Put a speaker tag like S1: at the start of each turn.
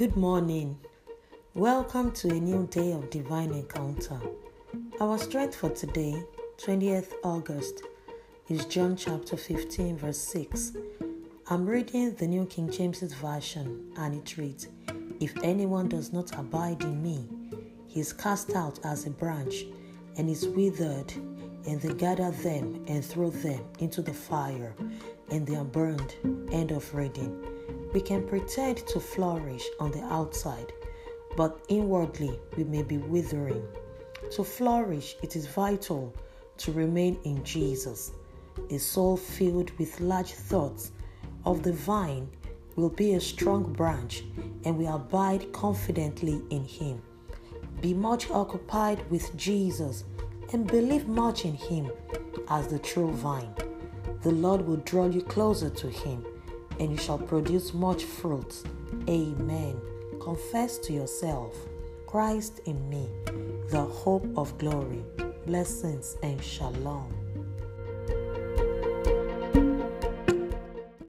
S1: Good morning. Welcome to a new day of divine encounter. Our strength for today, 20th August, is John chapter 15, verse 6. I'm reading the New King James Version and it reads If anyone does not abide in me, he is cast out as a branch and is withered, and they gather them and throw them into the fire, and they are burned. End of reading. We can pretend to flourish on the outside, but inwardly we may be withering. To flourish, it is vital to remain in Jesus. A soul filled with large thoughts of the vine will be a strong branch and we abide confidently in Him. Be much occupied with Jesus and believe much in Him as the true vine. The Lord will draw you closer to Him and you shall produce much fruit. Amen. Confess to yourself, Christ in me, the hope of glory. Blessings and shalom.